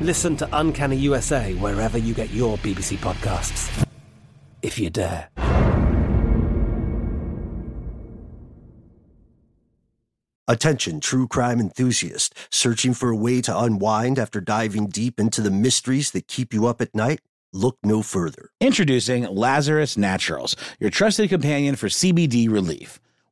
Listen to Uncanny USA wherever you get your BBC podcasts. If you dare. Attention, true crime enthusiast, searching for a way to unwind after diving deep into the mysteries that keep you up at night? Look no further. Introducing Lazarus Naturals, your trusted companion for CBD relief.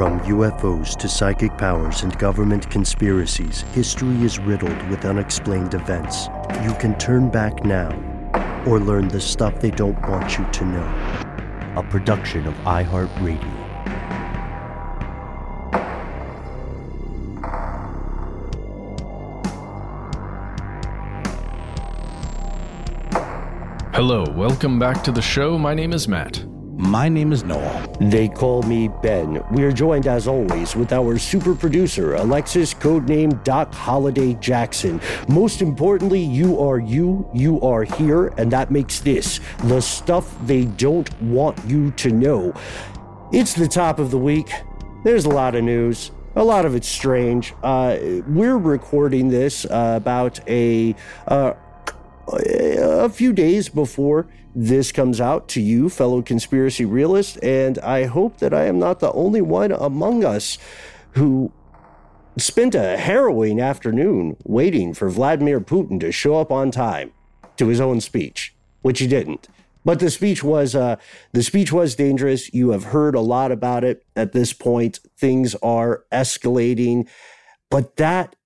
From UFOs to psychic powers and government conspiracies, history is riddled with unexplained events. You can turn back now or learn the stuff they don't want you to know. A production of iHeartRadio. Hello, welcome back to the show. My name is Matt. My name is Noel. They call me Ben. We are joined, as always, with our super producer, Alexis, codename Doc Holliday Jackson. Most importantly, you are you, you are here, and that makes this the stuff they don't want you to know. It's the top of the week. There's a lot of news. A lot of it's strange. Uh, we're recording this uh, about a uh, a few days before this comes out to you, fellow conspiracy realists, and I hope that I am not the only one among us who spent a harrowing afternoon waiting for Vladimir Putin to show up on time to his own speech, which he didn't. But the speech was uh, the speech was dangerous. You have heard a lot about it at this point. Things are escalating, but that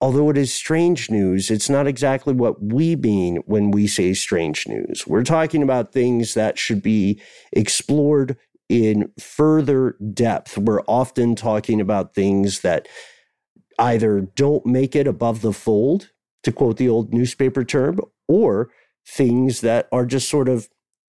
although it is strange news, it's not exactly what we mean when we say strange news. We're talking about things that should be explored in further depth. We're often talking about things that either don't make it above the fold, to quote the old newspaper term, or things that are just sort of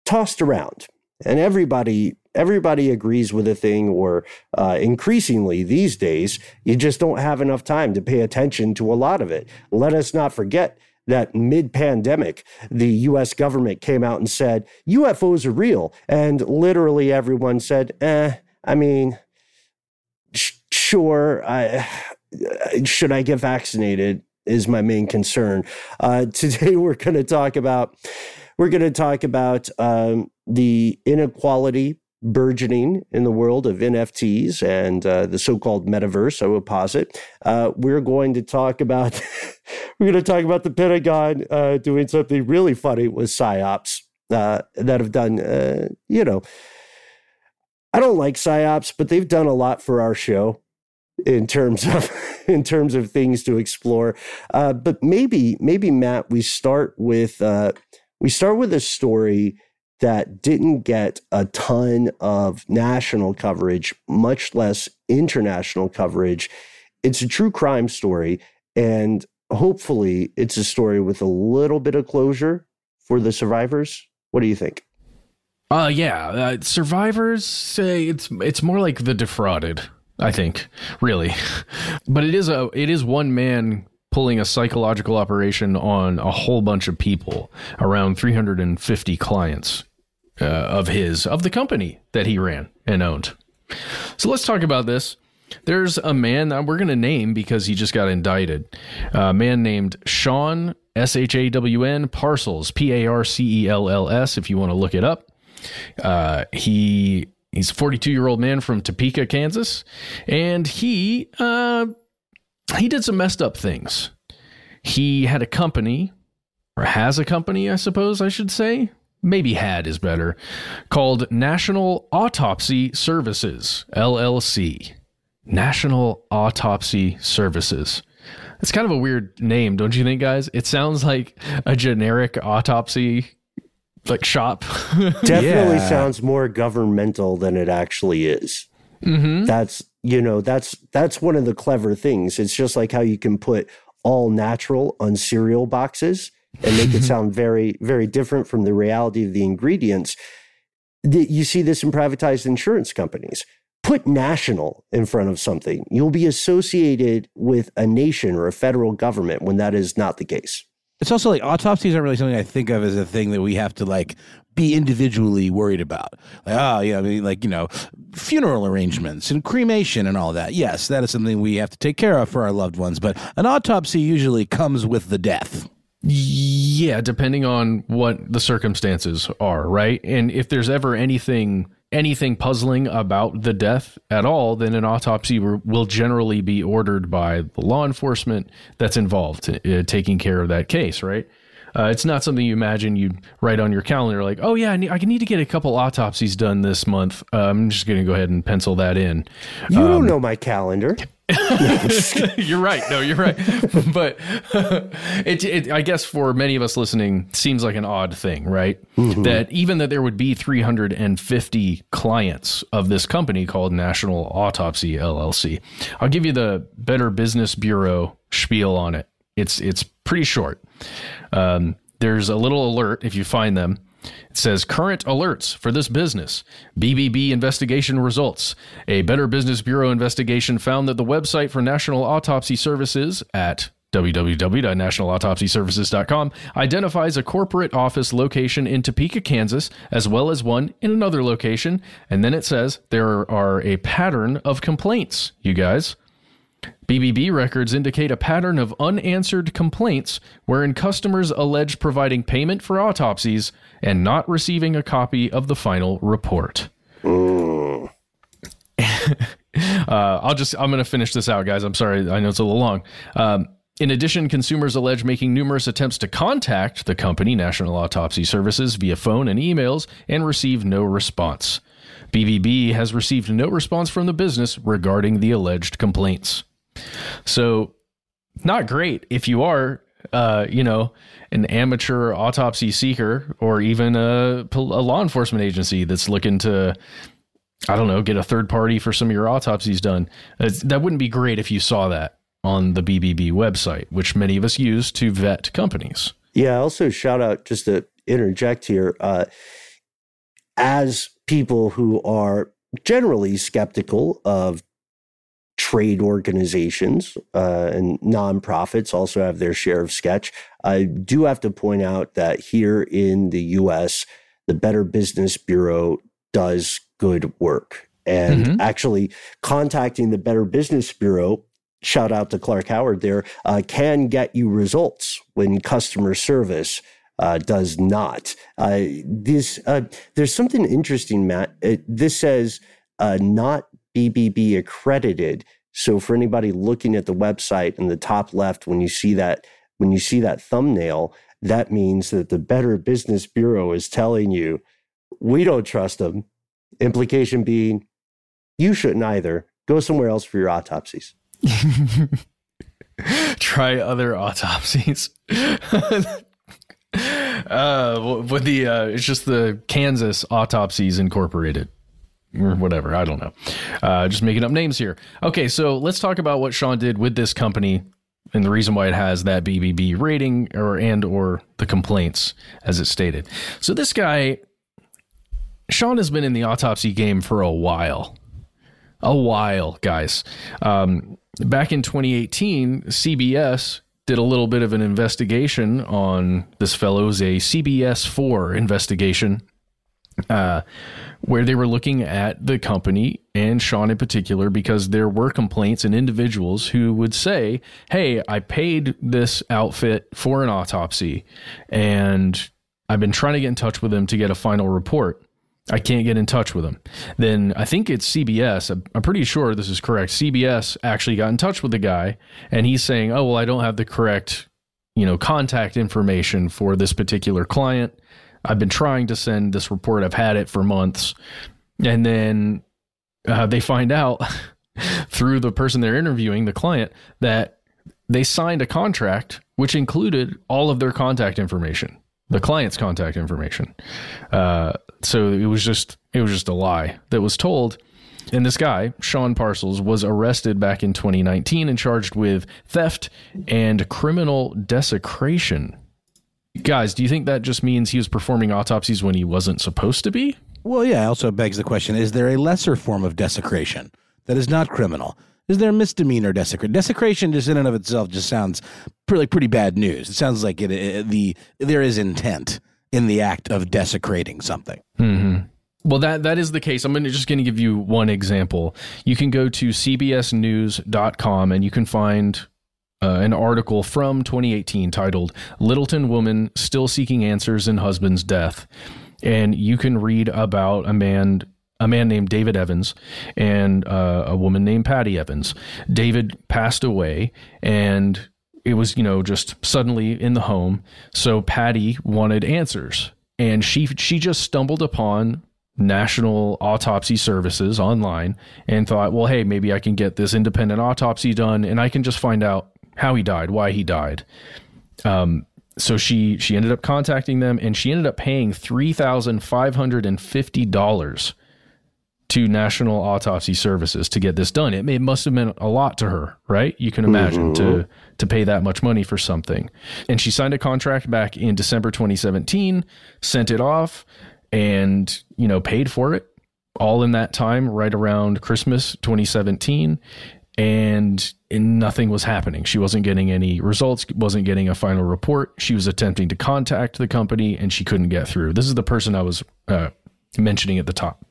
tossed around. And everybody everybody agrees with a thing, or uh, increasingly these days, you just don't have enough time to pay attention to a lot of it. Let us not forget that mid pandemic, the US government came out and said UFOs are real. And literally everyone said, eh, I mean, sh- sure, I, should I get vaccinated? Is my main concern. Uh, today, we're going to talk about we're going to talk about um, the inequality burgeoning in the world of NFTs and uh, the so-called metaverse. I would posit. Uh, we're going to talk about we're going to talk about the Pentagon uh, doing something really funny with psyops uh, that have done. Uh, you know, I don't like psyops, but they've done a lot for our show. in terms of in terms of things to explore. Uh, but maybe maybe Matt, we start with we start with a story that didn't get a ton of national coverage, much less international coverage. It's a true crime story, and hopefully, it's a story with a little bit of closure for the survivors. What do you think? Uh yeah, uh, survivors say it's it's more like the defrauded. I think, really, but it is a it is one man pulling a psychological operation on a whole bunch of people, around 350 clients uh, of his of the company that he ran and owned. So let's talk about this. There's a man that we're going to name because he just got indicted. A man named Shawn, S H A W N Parcells P A R C E L L S. If you want to look it up, uh, he he's a 42 year old man from Topeka, Kansas, and he uh, he did some messed up things. He had a company, or has a company, I suppose I should say. Maybe had is better, called National Autopsy Services, LLC. National Autopsy Services. It's kind of a weird name, don't you think, guys? It sounds like a generic autopsy like shop. Definitely Yeah. sounds more governmental than it actually is. Mm-hmm. That's you know that's that's one of the clever things. It's just like how you can put all natural on cereal boxes and make it sound very very different from the reality of the ingredients. You see this in privatized insurance companies. Put national in front of something. You'll be associated with a nation or a federal government when that is not the case. It's also like autopsies aren't really something I think of as a thing that we have to like be individually worried about. Like, oh, yeah, I mean, like, you know, funeral arrangements and cremation and all that. Yes, that is something we have to take care of for our loved ones, but an autopsy usually comes with the death. Yeah, depending on what the circumstances are, right? And if there's ever anything anything puzzling about the death at all, then an autopsy will generally be ordered by the law enforcement that's involved uh, taking care of that case, right? Uh, it's not something you imagine you'd write on your calendar like, oh yeah, I need, I need to get a couple autopsies done this month. Uh, I'm just going to go ahead and pencil that in. You don't know my calendar. you're right. No, you're right. but it, it, I guess for many of us listening, seems like an odd thing, right? That even that there would be 350 clients of this company called National Autopsy LLC. I'll give you the Better Business Bureau spiel on it. It's it's pretty short. Um, there's a little alert if you find them. It says current alerts for this business. BBB investigation results. A Better Business Bureau investigation found that the website for National Autopsy Services at www.nationalautopsyservices.com identifies a corporate office location in Topeka, Kansas, as well as one in another location. And then it says there are a pattern of complaints, you guys. BBB records indicate a pattern of unanswered complaints wherein customers allege providing payment for autopsies and not receiving a copy of the final report. uh, I'll just, I'm going to finish this out, guys. I'm sorry. I know it's a little long. Um, in addition, consumers allege making numerous attempts to contact the company, National Autopsy Services, via phone and emails and receive no response. BBB has received no response from the business regarding the alleged complaints. So, not great if you are, uh, you know, an amateur autopsy seeker or even a, a law enforcement agency that's looking to, I don't know, get a third party for some of your autopsies done. It's, that wouldn't be great if you saw that on the BBB website, which many of us use to vet companies. Yeah, also shout out just to interject here. Uh, as people who are generally skeptical of trade organizations uh, and nonprofits also have their share of sketch. I do have to point out that here in the US, the Better Business Bureau does good work. And Mhm. actually, contacting the Better Business Bureau, shout out to Clark Howard there, uh, can get you results when customer service uh, does not. Uh, this uh, there's something interesting, Matt. It, this says uh, not BBB accredited. So for anybody looking at the website in the top left, when you see that when you see that thumbnail, that means that the Better Business Bureau is telling you we don't trust them. Implication being you shouldn't either. Go somewhere else for your autopsies. Try other autopsies. uh, with the uh, it's just the Kansas Autopsies Incorporated or whatever. I don't know. Uh, just making up names here. Okay, so let's talk about what Shawn did with this company and the reason why it has that BBB rating or and or the complaints as it stated. So this guy, Shawn has been in the autopsy game for a while, a while, guys. Um, back in 2018, CBS did a little bit of an investigation on this fellow's a CBS 4 investigation uh, where they were looking at the company and Shawn in particular because there were complaints and individuals who would say, Hey, I paid this outfit for an autopsy and I've been trying to get in touch with them to get a final report. I can't get in touch with them. Then I think it's CBS. I'm pretty sure this is correct. CBS actually got in touch with the guy and he's saying, Oh, well, I don't have the correct, you know, contact information for this particular client I've been trying to send this report. I've had it for months. And then uh, they find out through the person they're interviewing, the client, that they signed a contract which included all of their contact information, the client's contact information. Uh, so it was just it was just a lie that was told. And this guy, Shawn Parcells, was arrested back in 2019 and charged with theft and criminal desecration Guys, do you think that just means he was performing autopsies when he wasn't supposed to be? Well, yeah, also begs the question is there a lesser form of desecration that is not criminal? Is there a misdemeanor desecration? Desecration, just in and of itself, just sounds pretty pretty bad news. It sounds like it, it the there is intent in the act of desecrating something. Mm-hmm. Well, that that is the case. I'm gonna, just going to give you one example. You can go to cbsnews.com and you can find uh, an article from 2018 titled Littleton Woman Still Seeking Answers in Husband's Death. And you can read about a man a man named David Evans and uh, a woman named Patty Evans. David passed away and it was, you know, just suddenly in the home. So Patty wanted answers and she she just stumbled upon National Autopsy Services online and thought, well, hey, maybe I can get this independent autopsy done and I can just find out how he died, why he died. Um, so she she ended up contacting them, and she ended up paying three thousand five hundred and fifty dollars to National Autopsy Services to get this done. It, it must have meant a lot to her, right? You can imagine mm-hmm. to to pay that much money for something. And she signed a contract back in December 2017, sent it off, and you know paid for it all in that time, right around Christmas 2017 and nothing was happening. She wasn't getting any results, wasn't getting a final report. She was attempting to contact the company and she couldn't get through. This is the person I was uh, mentioning at the top.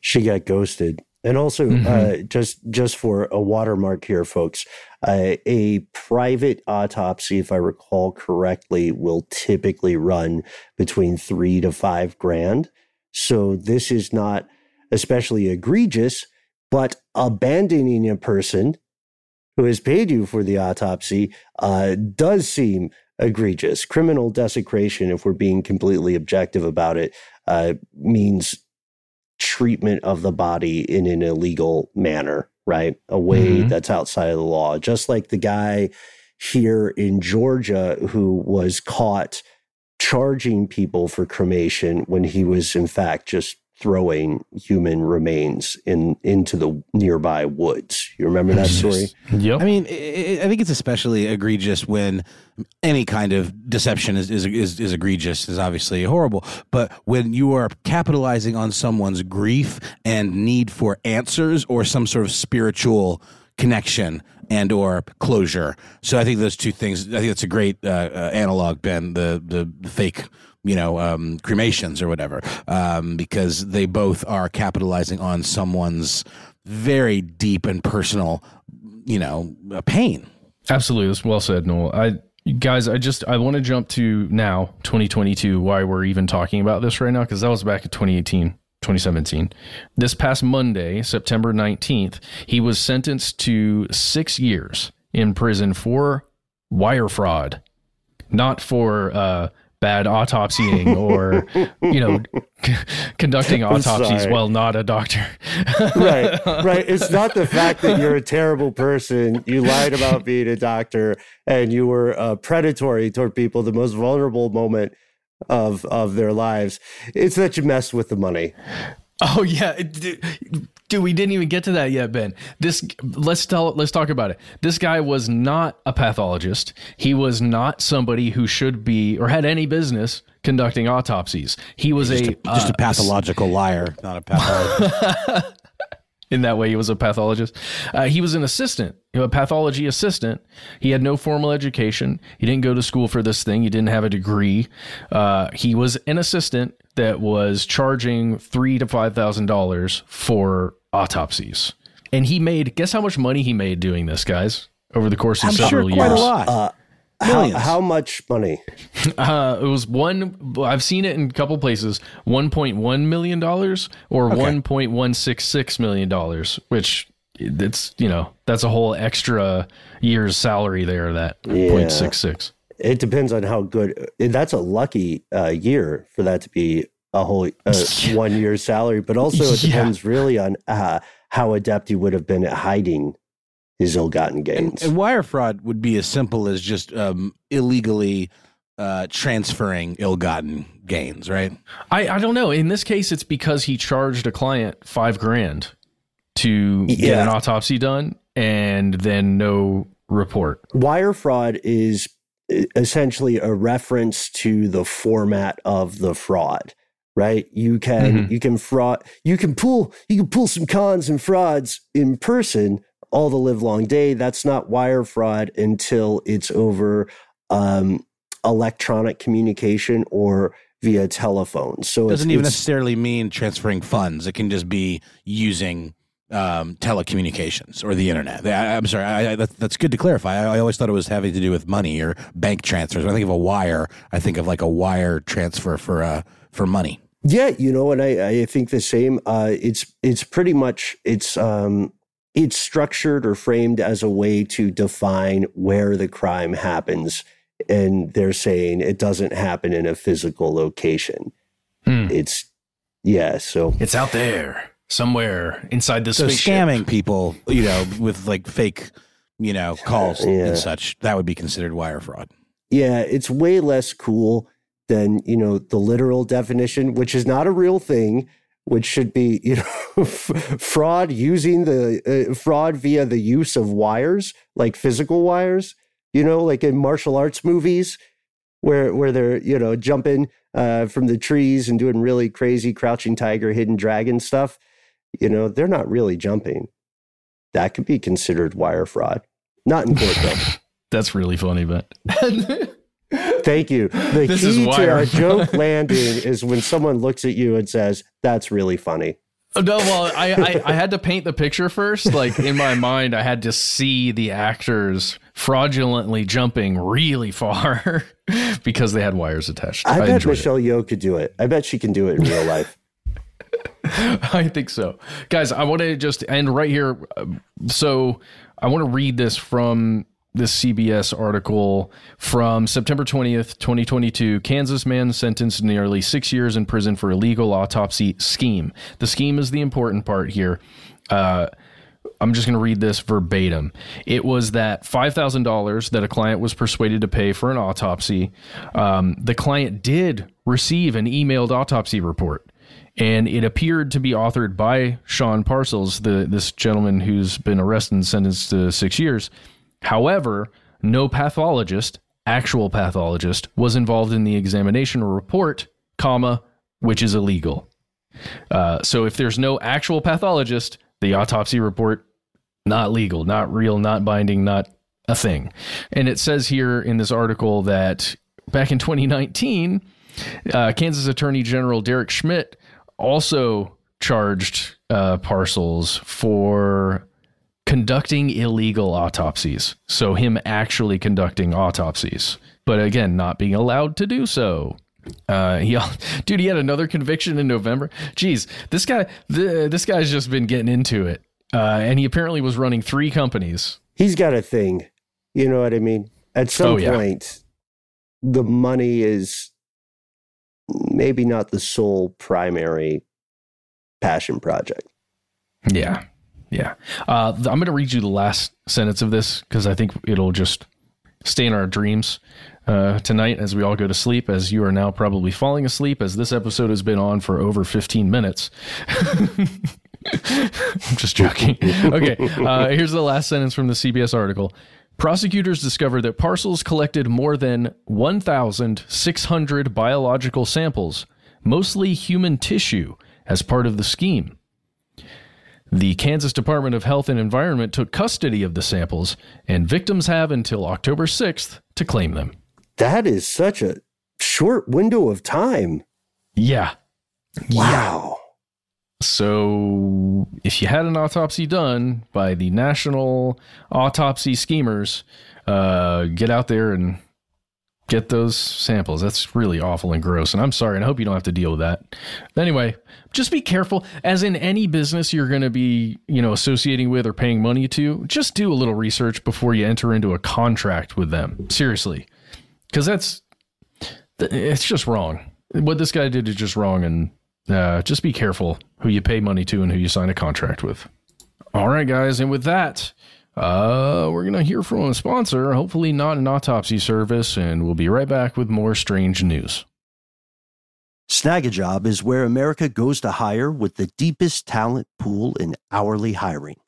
She got ghosted. And also, mm-hmm. uh, just just for a watermark here, folks, uh, a private autopsy, if I recall correctly, will typically run between three to five grand. So this is not especially egregious but abandoning a person who has paid you for the autopsy uh, does seem egregious. Criminal desecration, if we're being completely objective about it, uh, means treatment of the body in an illegal manner, right? A way mm-hmm. that's outside of the law. Just like the guy here in Georgia who was caught charging people for cremation when he was, in fact, just throwing human remains in into the nearby woods. You remember that story? yep. I mean, it, I think it's especially egregious when any kind of deception is, is is is egregious is obviously horrible, but when you are capitalizing on someone's grief and need for answers or some sort of spiritual connection and or closure. So I think those two things. I think that's a great uh, uh, analog, Ben. The the fake you know, um, cremations or whatever, um, because they both are capitalizing on someone's very deep and personal, you know, uh, pain. Absolutely, that's well said, Noel. I guys, I just I want to jump to now 2022. Why we're even talking about this right now? Because that was back in 2018. 2017. This past Monday, September 19th, he was sentenced to six years in prison for wire fraud, not for uh, bad autopsying or you know c- conducting autopsies while not a doctor. right, right. It's not the fact that you're a terrible person. You lied about being a doctor, and you were uh, predatory toward people. The most vulnerable moment of of their lives. It's that you messed with the money. Oh yeah, dude, we didn't even get to that yet, Ben. This let's tell let's talk about it. This guy was not a pathologist. He was not somebody who should be or had any business conducting autopsies. He was Just a, a, just uh, a pathological liar, not a pathologist. in that way he was a pathologist. Uh, he was an assistant you know, a pathology assistant. He had no formal education. He didn't go to school for this thing. He didn't have a degree. Uh, he was an assistant that was charging three to five thousand dollars for autopsies. And he made guess how much money he made doing this guys over the course of I'm sure several quite years? a lot. Uh, How, Millions. how much money? Uh, it was one. I've seen it in a couple places. One point one million dollars or one point one six six million dollars, which it's you know that's a whole extra year's salary there. That Yeah. point six six. It depends on how good. That's a lucky uh, year for that to be a whole uh, one year's salary. But also, it Yeah. depends really on uh, how adept he would have been at hiding his ill-gotten gains. and wire fraud would be as simple as just um, illegally uh, transferring ill-gotten gains, right? I I don't know. In this case, it's because he charged a client five grand to get an autopsy done, and then no report. wire fraud is essentially a reference to the format of the fraud right you can Mhm. you can fraud you can pull you can pull some cons and frauds in person all the live long day that's not wire fraud until it's over um, electronic communication or via telephone so it doesn't even necessarily mean transferring funds. It can just be using um, telecommunications or the internet. I, I'm sorry, I, I, that, that's good to clarify. I, I always thought it was having to do with money or bank transfers. When I think of a wire, I think of like a wire transfer for uh, for money. Yeah, you know, and I, I think the same. Uh, it's it's pretty much it's um, it's structured or framed as a way to define where the crime happens, and they're saying it doesn't happen in a physical location. Hmm. It's yeah, so It's out there somewhere inside the So spaceship. scamming people, you know, with like fake, you know, calls Yeah. and such, that would be considered wire fraud. yeah, it's way less cool than you know the literal definition, which is not a real thing. Which should be, you know, fraud using the uh, fraud via the use of wires, like physical wires. You know, like in martial arts movies, where where they're you know jumping uh, from the trees and doing really crazy crouching tiger, hidden dragon stuff. You know, they're not really jumping. That could be considered wire fraud. Not in court though. That's really funny, but Thank you. The This key to a joke landing is when someone looks at you and says, "That's really funny." Oh, no, well, I, I I had to paint the picture first. Like in my mind, I had to see the actors fraudulently jumping really far because they had wires attached. I, bet enjoyed it. Michelle Yeoh could do it. I bet she can do it in real life. I think so. Guys, I want to just end right here. Um, So I want to read this from this CBS article from September 20th, 2022. Kansas man sentenced nearly six years in prison for illegal autopsy scheme. The scheme is the important part here. Uh, I'm just going to read this verbatim. It was that $5,000 that a client was persuaded to pay for an autopsy. Um, the client did receive an emailed autopsy report, and it appeared to be authored by Shawn Parcells, the this gentleman who's been arrested and sentenced to six years. However, no pathologist, actual pathologist, was involved in the examination or report, comma, which is illegal. Uh, so if there's no actual pathologist, the autopsy report not legal, not real, not binding, not a thing. And it says here in this article that back in 2019, uh, Kansas Attorney General Derek Schmidt also charged uh, Parcells for conducting illegal autopsies. So him actually conducting autopsies, but again, not being allowed to do so. Uh, he, dude, he had another conviction in November. Jeez, this guy, th- this guy's just been getting into it. Uh, and he apparently was running three companies. He's got a thing. You know what I mean? At some Oh, yeah. point, the money is maybe not the sole primary passion project. Yeah. Yeah. Uh, I'm going to read you the last sentence of this because I think it'll just stay in our dreams uh, tonight as we all go to sleep, as you are now probably falling asleep, as this episode has been on for over 15 minutes. I'm just joking. Okay. Uh, here's the last sentence from the CBS article. Prosecutors discovered that Parcells collected more than 1,600 biological samples, mostly human tissue, as part of the scheme. The Kansas Department of Health and Environment took custody of the samples, and victims have until October 6th to claim them. That is such a short window of time. Yeah. Wow. So, if you had an autopsy done by the National Autopsy Schemers, uh, get out there and get those samples. That's really awful and gross. And I'm sorry, and I hope you don't have to deal with that. Anyway, just be careful. As in any business you're going to be, you know, associating with or paying money to, just do a little research before you enter into a contract with them. Seriously, because that's it's just wrong. What this guy did is just wrong, and uh, just be careful who you pay money to and who you sign a contract with. All right, guys, and with that, uh, we're gonna hear from a sponsor. Hopefully, not an autopsy service, and we'll be right back with more strange news. Snagajob is where America goes to hire with the deepest talent pool in hourly hiring.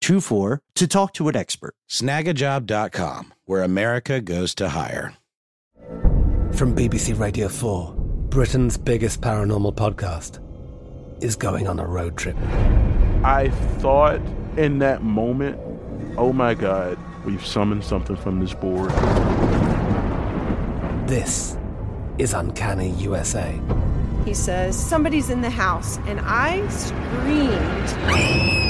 242424 to talk to an expert. Snagajob.com, where America goes to hire. From BBC Radio 4, Britain's biggest paranormal podcast is going on a road trip. I thought in that moment, oh my God, we've summoned something from this board. This is Uncanny USA. He says, Somebody's in the house, and I screamed.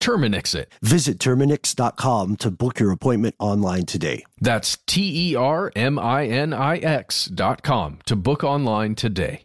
Terminix it. Visit Terminix.com to book your appointment online today. That's T E R M I N I X dot com to book online today.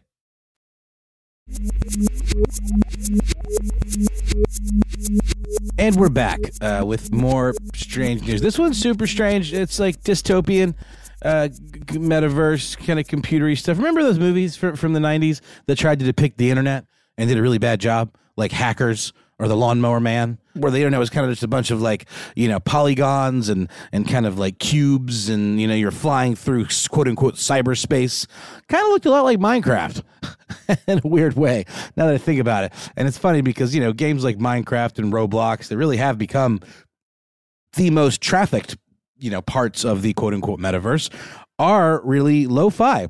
And we're back uh, with more strange news. This one's super strange. It's like dystopian, uh, metaverse, kind of computery stuff. Remember those movies from, from the 90s that tried to depict the internet and did a really bad job? Like Hackers or the Lawnmower Man, where the internet was kind of just a bunch of like you know polygons and and kind of like cubes, and you know you're flying through quote unquote cyberspace. Kind of looked a lot like Minecraft in a weird way. Now that I think about it, and it's funny because you know games like Minecraft and Roblox they really have become the most trafficked you know parts of the quote unquote metaverse are really lo-fi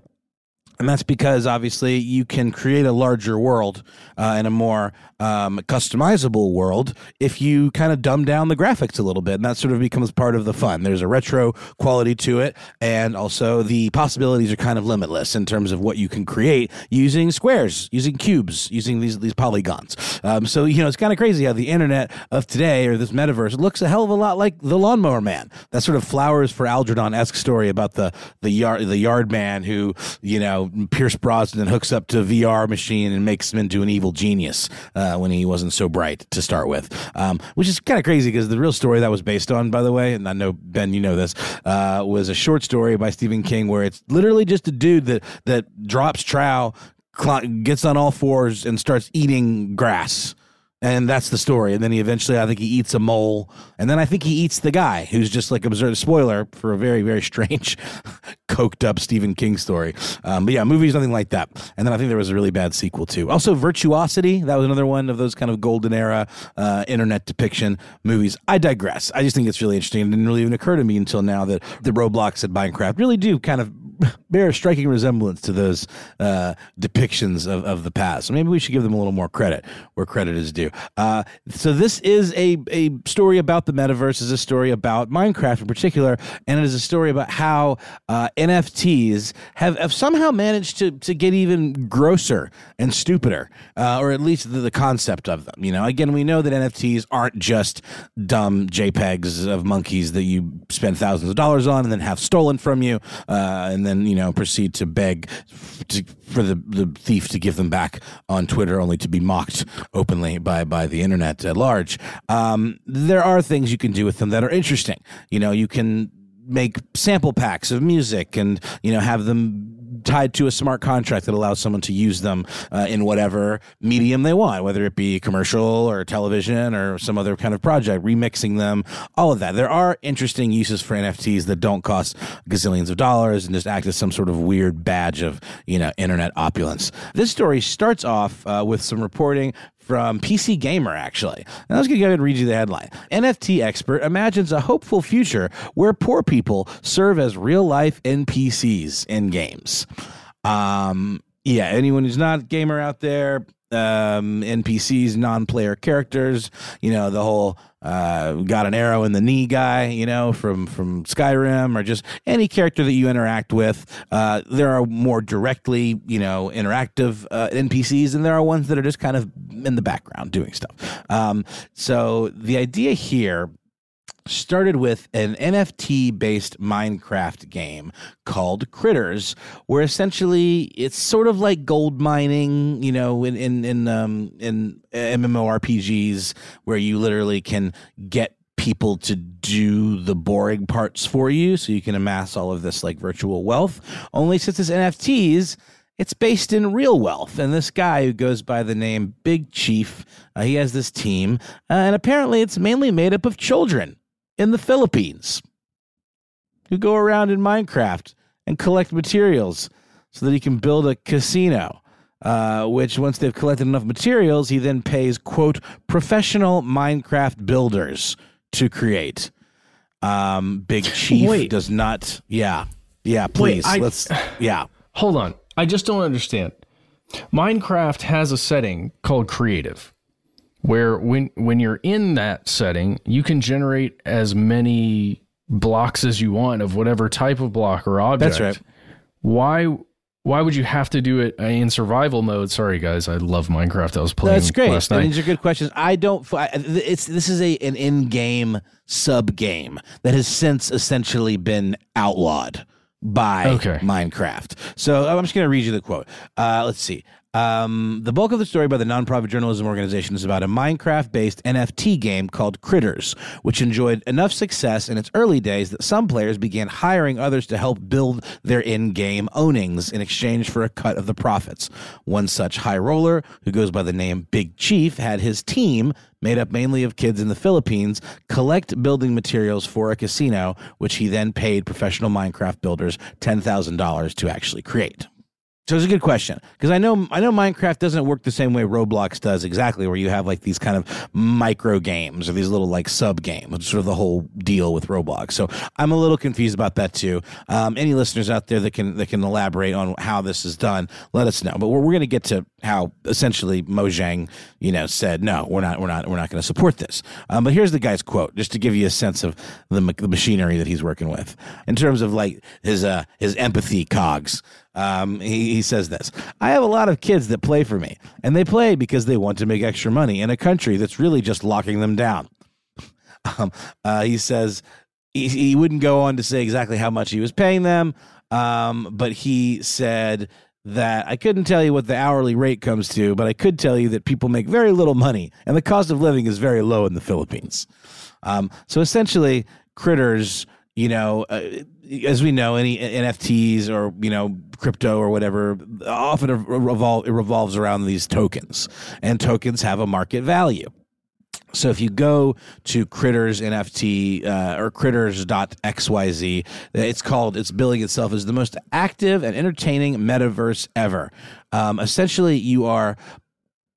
and that's because obviously you can create a larger world uh, and a more um, customizable world if you kind of dumb down the graphics a little bit. And that sort of becomes part of the fun. There's a retro quality to it. And also the possibilities are kind of limitless in terms of what you can create using squares, using cubes, using these, these polygons. Um, so, you know, it's kind of crazy how the internet of today or this metaverse looks a hell of a lot like the Lawnmower Man. That sort of flowers for Algernon esque story about the, the yard, the yard man who, you know, Pierce Brosnan hooks up to a VR machine and makes him into an evil genius uh, when he wasn't so bright to start with, um, which is kind of crazy because the real story that was based on, by the way, and I know Ben, you know this, uh, was a short story by Stephen King where it's literally just a dude that that drops trow, cl- gets on all fours, and starts eating grass and that's the story. And then he eventually, I think he eats a mole, and then I think he eats the guy who's just like observed. Spoiler for a very very strange, coked up Stephen King story. Um, but yeah, movies nothing like that. And then I think there was a really bad sequel too. Also, Virtuosity that was another one of those kind of golden era uh, internet depiction movies. I digress. I just think it's really interesting. It didn't really even occur to me until now that the Roblox and Minecraft really do kind of bear a striking resemblance to those uh, depictions of, of the past. So maybe we should give them a little more credit where credit is due. Uh, so this is a, a story about the metaverse, is a story about Minecraft in particular, and it is a story about how uh, NFTs have, have somehow managed to, to get even grosser and stupider, uh, or at least the, the concept of them. You know, again, we know that NFTs aren't just dumb JPEGs of monkeys that you spend thousands of dollars on and then have stolen from you, uh, and then you know proceed to beg to, for the, the thief to give them back on Twitter, only to be mocked openly by by the internet at large. Um, there are things you can do with them that are interesting. You know, you can make sample packs of music and you know have them tied to a smart contract that allows someone to use them uh, in whatever medium they want, whether it be commercial or television or some other kind of project, remixing them, all of that. There are interesting uses for NFTs that don't cost gazillions of dollars and just act as some sort of weird badge of, you know, internet opulence. This story starts off uh, with some reporting from PC Gamer, actually. And I was going to go ahead and read you the headline. NFT expert imagines a hopeful future where poor people serve as real life NPCs in games. Um, yeah, anyone who's not a gamer out there, um, NPCs, non-player characters. You know, the whole uh, got an arrow in the knee guy. You know, from from Skyrim, or just any character that you interact with. Uh, there are more directly, you know, interactive uh, NPCs, and there are ones that are just kind of in the background doing stuff. Um, so the idea here started with an NFT based Minecraft game called Critterz, where essentially it's sort of like gold mining, you know, in in in um, in MMORPGs where you literally can get people to do the boring parts for you so you can amass all of this like virtual wealth. Only since it's NFTs, it's based in real wealth. And this guy who goes by the name Big Chief, uh, he has this team, uh, and apparently it's mainly made up of children in the Philippines who go around in Minecraft and collect materials so that he can build a casino. Uh, which once they've collected enough materials, he then pays quote professional Minecraft builders to create. Um, Big Chief Wait. does not. Yeah, yeah. Please, I- let's. Yeah, Hold on. I just don't understand. Minecraft has a setting called creative where when when you're in that setting, you can generate as many blocks as you want of whatever type of block or object. That's right. Why why would you have to do it in survival mode? Sorry guys, I love Minecraft. I was playing that's great. last night. these are good questions. I don't. It's this is a an in game sub game that has since essentially been outlawed by Okay. Minecraft. So I'm just going to read you the quote. Uh, let's see. Um, the bulk of the story by the nonprofit journalism organization is about a Minecraft based NFT game called Critterz, which enjoyed enough success in its early days that some players began hiring others to help build their in game ownings in exchange for a cut of the profits. One such high roller, who goes by the name Big Chief, had his team, made up mainly of kids in the Philippines, collect building materials for a casino, which he then paid professional Minecraft builders $10,000 to actually create. So it's a good question because I know I know Minecraft doesn't work the same way Roblox does exactly, where you have like these kind of micro games or these little like sub games, sort of the whole deal with Roblox. So I'm a little confused about that too. Um, any listeners out there that can that can elaborate on how this is done, let us know. But we're, we're going to get to how essentially Mojang, you know, said no, we're not, we're not, we're not going to support this. Um, but here's the guy's quote, just to give you a sense of the, the machinery that he's working with in terms of like his uh, his empathy cogs. Um, he, he says this I have a lot of kids that play for me, and they play because they want to make extra money in a country that's really just locking them down. Um, uh, he says he, he wouldn't go on to say exactly how much he was paying them, um, but he said that I couldn't tell you what the hourly rate comes to, but I could tell you that people make very little money, and the cost of living is very low in the Philippines. Um, so essentially, Critterz, you know, uh, as we know, any NFTs or you know crypto or whatever often revolve, it revolves around these tokens, and tokens have a market value. So if you go to Critterz NFT uh, or Critterz.xyz, it's called, it's billing itself as the most active and entertaining metaverse ever. Um, essentially, you are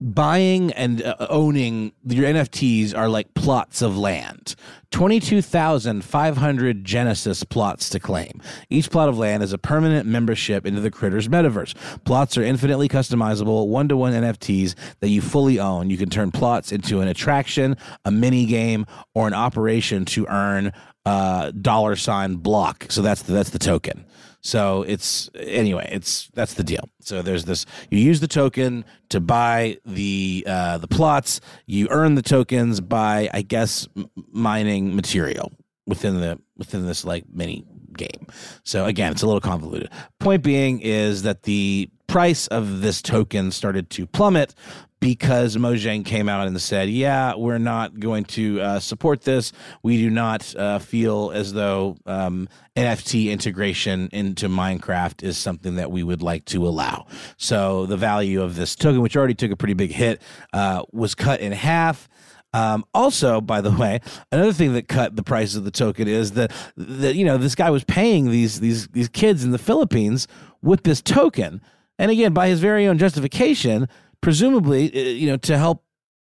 buying and uh, owning your NFTs are like plots of land. 22,500 Genesis plots to claim. Each plot of land is a permanent membership into the Critterz metaverse. Plots are infinitely customizable, one to one NFTs that you fully own. You can turn plots into an attraction, a mini game, or an operation to earn uh, dollar sign block. So that's the, that's the token. So it's anyway, it's that's the deal. So there's this: you use the token to buy the uh, the plots. You earn the tokens by, I guess, mining material within the within this like mini game. So again, it's a little convoluted. Point being is that the price of this token started to plummet because Mojang came out and said, "Yeah, we're not going to uh, support this. We do not uh, feel as though um, NFT integration into Minecraft is something that we would like to allow." So the value of this token, which already took a pretty big hit, uh, was cut in half. Um, also, by the way, another thing that cut the price of the token is that that you know this guy was paying these these these kids in the Philippines with this token, and again by his very own justification presumably, uh, you know, to help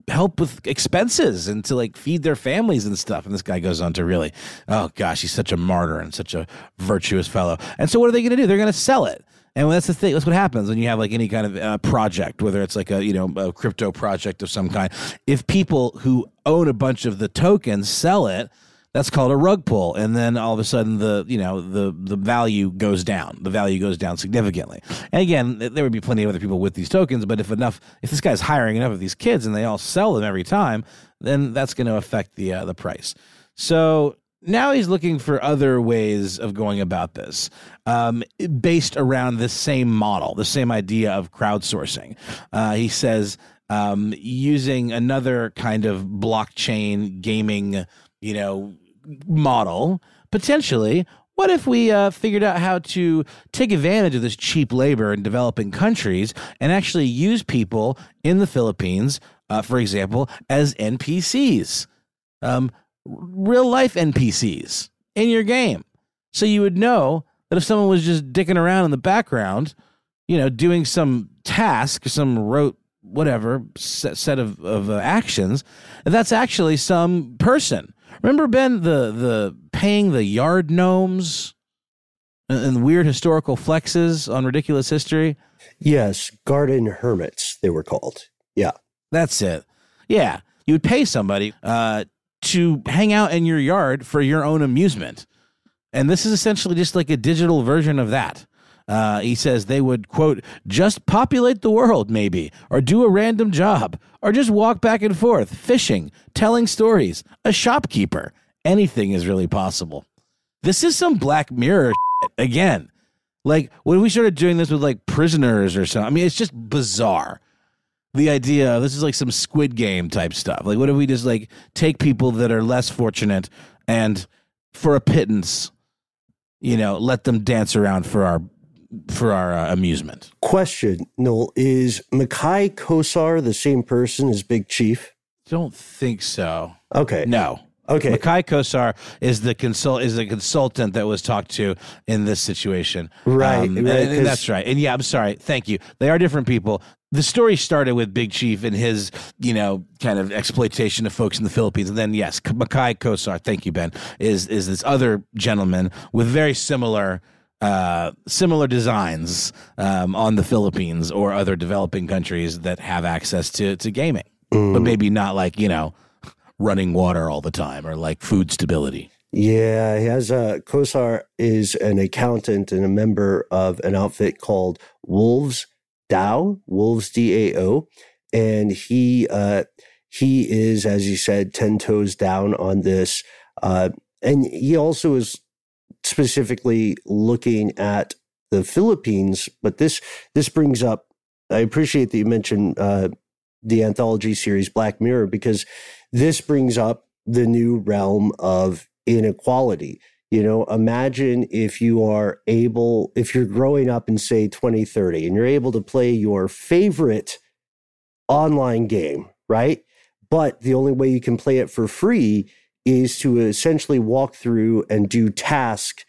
help with expenses and to like feed their families and stuff. And this guy goes on to really, oh gosh, he's such a martyr and such a virtuous fellow. And so what are they going to do? They're going to sell it. And that's the thing. That's what happens when you have like any kind of uh, project, whether it's like a you know a crypto project of some kind. If people who own a bunch of the tokens sell it, that's called a rug pull. And then all of a sudden the you know the the value goes down. The value goes down significantly. And again there would be plenty of other people with these tokens but if enough if this guy's hiring enough of these kids and they all sell them every time then that's going to affect the uh, the price. So now he's looking for other ways of going about this um, based around the same model the same idea of crowdsourcing. Uh, he says um, using another kind of blockchain gaming you know model, potentially, what if we uh, figured out how to take advantage of this cheap labor in developing countries and actually use people in the Philippines, uh, for example, as NPCs, um, real life NPCs in your game? So you would know that if someone was just dicking around in the background, you know, doing some task, some rote whatever set, set of, of uh, actions, that's actually some person Remember Ben the the paying the yard gnomes and, and weird historical flexes on ridiculous history? Yes, garden hermits they were called. Yeah. That's it. Yeah. You would pay somebody uh, to hang out in your yard for your own amusement. And this is essentially just like a digital version of that. Uh, he says they would, quote, just populate the world, maybe, or do a random job, or just walk back and forth, fishing, telling stories, a shopkeeper. Anything is really possible. This is some Black Mirror again. Like when we started doing this with like prisoners or something, I mean, it's just bizarre. The idea this is like some Squid Game type stuff. Like, what if we just like take people that are less fortunate and for a pittance, you know, let them dance around for our for our uh, amusement? Question, Noel, is Makai Kosar the same person as Big Chief? Don't think so. Okay. No. Okay. Makai Kosar is the consult is the consultant that was talked to in this situation. Right, Um, right, and that's right. And yeah, I'm sorry. Thank you. They are different people. The story started with Big Chief and his, you know, kind of exploitation of folks in the Philippines, and then yes, Makai Kosar. Thank you, Ben. Is is this other gentleman with very similar uh, similar designs um, on the Philippines or other developing countries that have access to to gaming, but maybe not like you know running water all the time or like food stability. Yeah, he has a Kosar is an accountant and a member of an outfit called Wolves DAO, Wolves D A O, and he uh, he is, as you said, ten toes down on this, uh, and he also is specifically looking at the Philippines. But this this brings up. I appreciate that you mentioned uh, the anthology series Black Mirror because this brings up the new realm of inequality. You know, imagine if you are able, if you're growing up in, say, 2030 and you're able to play your favorite online game, right? But the only way you can play it for free is to essentially walk through and do tasks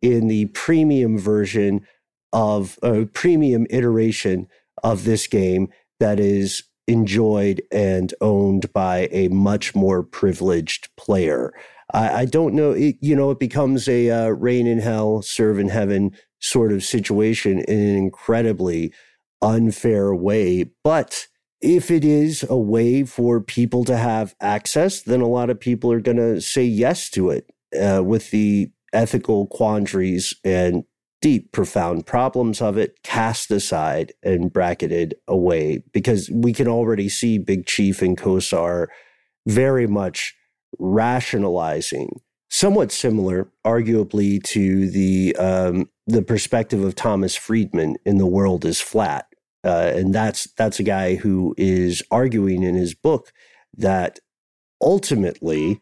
in the premium version of a premium iteration of this game that is enjoyed and owned by a much more privileged player. I, I don't know, it, you know, it becomes a uh, reign in hell, serve in heaven sort of situation in an incredibly unfair way. But if it is a way for people to have access, then a lot of people are going to say yes to it uh, with the ethical quandaries and deep, profound problems of it cast aside and bracketed away. Because we can already see Big Chief and Kosar very much rationalizing, somewhat similar, arguably, to the um, the perspective of Thomas Friedman in "The World Is Flat," uh, and that's that's a guy who is arguing in his book that ultimately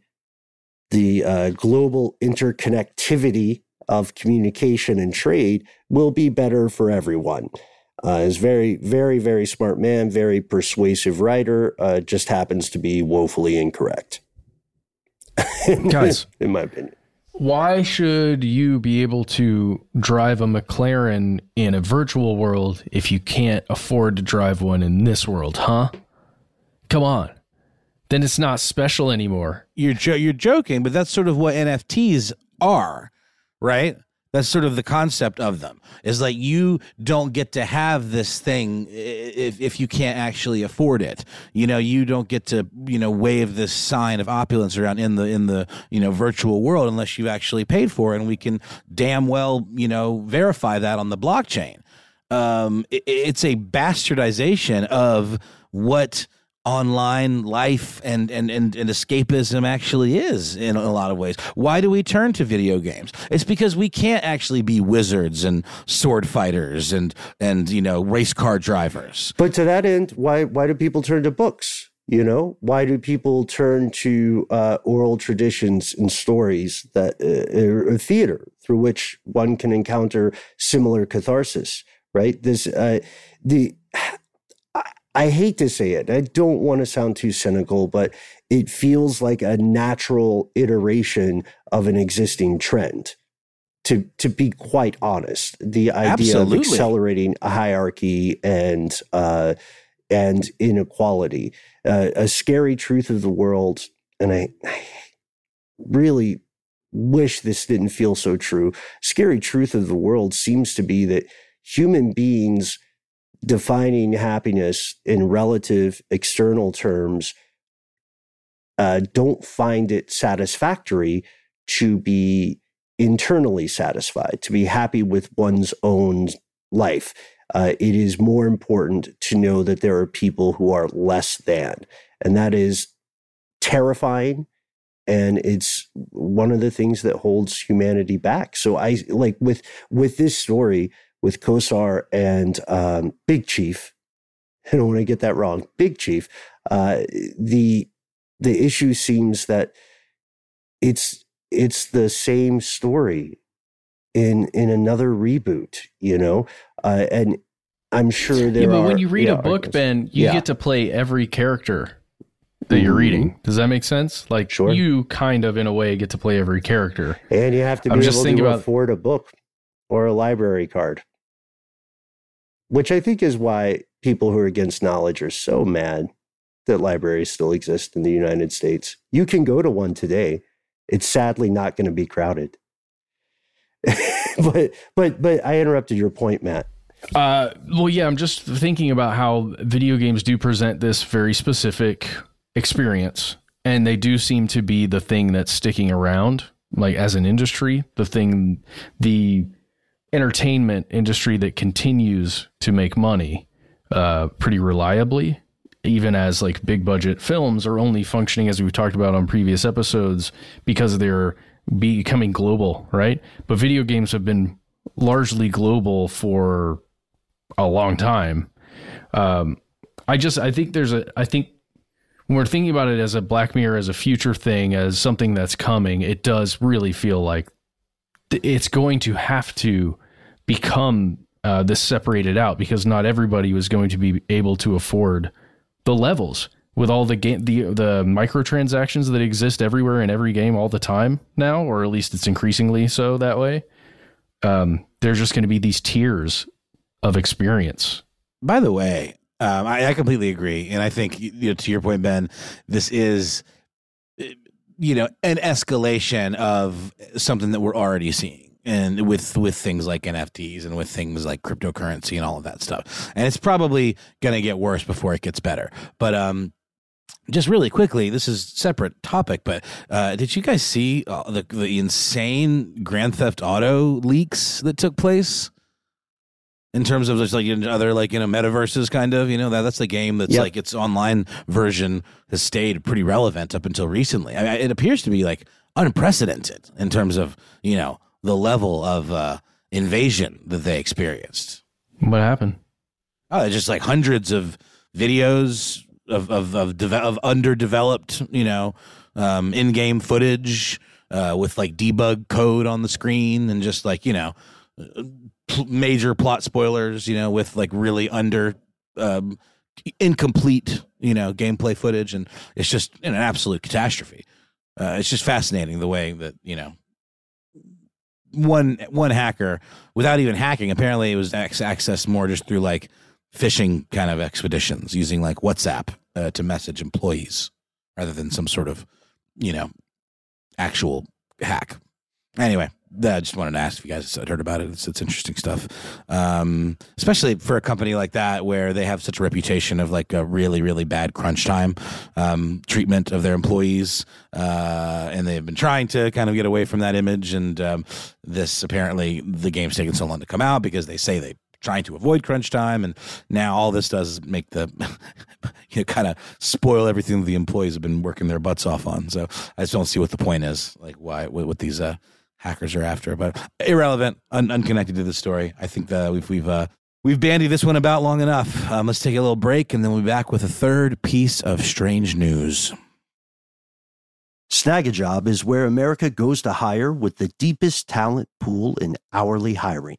the uh, global interconnectivity of communication and trade will be better for everyone. Uh, is very, very, very smart man, very persuasive writer. Uh, just happens to be woefully incorrect, Guys, in my opinion. Why should you be able to drive a McLaren in a virtual world if you can't afford to drive one in this world, huh? Come on. Then it's not special anymore. You're jo- you're joking, but that's sort of what NFTs are, right? That's sort of the concept of them. Is like you don't get to have this thing if if you can't actually afford it. You know, you don't get to you know wave this sign of opulence around in the in the you know virtual world unless you've actually paid for it, and we can damn well you know verify that on the blockchain. Um, i- it's a bastardization of what online life and, and, and, and escapism actually is in a lot of ways. Why do we turn to video games? It's because we can't actually be wizards and sword fighters and, and you know, race car drivers. But to that end, why why do people turn to books? You know, why do people turn to uh, oral traditions and stories that uh, or theater through which one can encounter similar catharsis? Right. This uh, the I- hate to say it. I don't want to sound too cynical, but it feels like a natural iteration of an existing trend. To to be quite honest, the idea Absolutely. of accelerating a hierarchy and uh, and inequality, uh, a scary truth of the world, and I, I really wish this didn't feel so true. Scary truth of the world seems to be that human beings defining happiness in relative external terms uh, don't find it satisfactory to be internally satisfied, to be happy with one's own life. Uh, it is more important to know that there are people who are less than. And that is terrifying and it's one of the things that holds humanity back. So I like with with this story with Kosar and um, Big Chief. I don't want to get that wrong. Big Chief. Uh, the the issue seems that it's it's the same story in in another reboot. You know, uh, and I'm sure there yeah, but are. when you read yeah, a book. Ben, you Yeah. get to play every character that you're Mhm. reading. Does that make sense? Like Sure. you kind of in a way get to play every character. and you have to I'm be just able thinking to about- afford a book or a library card, which I think is why people who are against knowledge are so mad that libraries still exist in the United States. You can go to one today. It's sadly not going to be crowded. but but but I interrupted your point, Matt. Uh, well, yeah, I'm just thinking about how video games do present this very specific experience, and they do seem to be the thing that's sticking around, like as an industry, the thing, the entertainment industry that continues to make money uh, pretty reliably, even as like big budget films are only functioning as we've talked about on previous episodes because they're becoming global, right? But video games have been largely global for a long time. Um, I just I think there's a I think when we're thinking about it as a Black Mirror as a future thing as something that's coming, it does really feel like it's going to have to become uh, this separated out because not everybody was going to be able to afford the levels with all the game the the microtransactions that exist everywhere in every game all the time now, or at least it's increasingly so that way. Um, there's just going to be these tiers of experience. By the way, um, I, I completely agree, and I think you know, to your point, Ben, this is eh, you know an escalation of something that we're already seeing, and with with things like NFTs and with things like cryptocurrency and all of that stuff, and it's probably going to get worse before it gets better. But um, just really quickly, this is separate topic, but uh, did you guys see uh, the the insane Grand Theft Auto leaks that took place? in terms of just like in other like you know metaverses kind of you know that that's the game that's Yep. like its online version has stayed pretty relevant up until recently I mean, it appears to be like unprecedented in terms of you know the level of uh invasion that they experienced What happened? oh just like hundreds of videos of of of, deve- of underdeveloped you know um in-game footage uh with like debug code on the screen and just like you know pl- major plot spoilers, you know, with like really under um, incomplete, you know, gameplay footage, and it's just an absolute catastrophe. Uh, it's just fascinating the way that you know one one hacker, without even hacking, apparently it was accessed more just through like phishing kind of expeditions using like WhatsApp uh, to message employees rather than some sort of you know actual hack. Anyway, I just wanted to ask if you guys had heard about it. It's, it's interesting stuff, um, especially for a company like that where they have such a reputation of like a really, really bad crunch time um, treatment of their employees, uh, and they've been trying to kind of get away from that image. And um, this apparently the game's taken so long to come out because they say they trying to avoid crunch time and now all this does is make the you know kind of spoil everything that the employees have been working their butts off on so i just don't see what the point is like why what, what these uh hackers are after but irrelevant un- unconnected to the story. I think that we've we've uh we've bandied this one about long enough. Um, let's take a little break and then we'll be back with a third piece of strange news. Snagajob is where America goes to hire with the deepest talent pool in hourly hiring.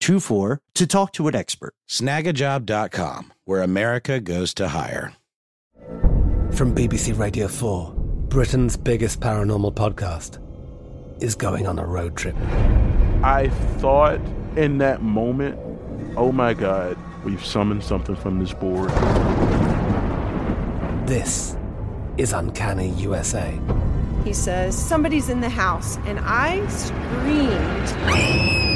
242424 to talk to an expert. Snagajob.com, where America goes to hire. From BBC Radio 4, Britain's biggest paranormal podcast is going on a road trip. I thought in that moment, oh my God, we've summoned something from this board. This is Uncanny USA. He says, Somebody's in the house, and I screamed.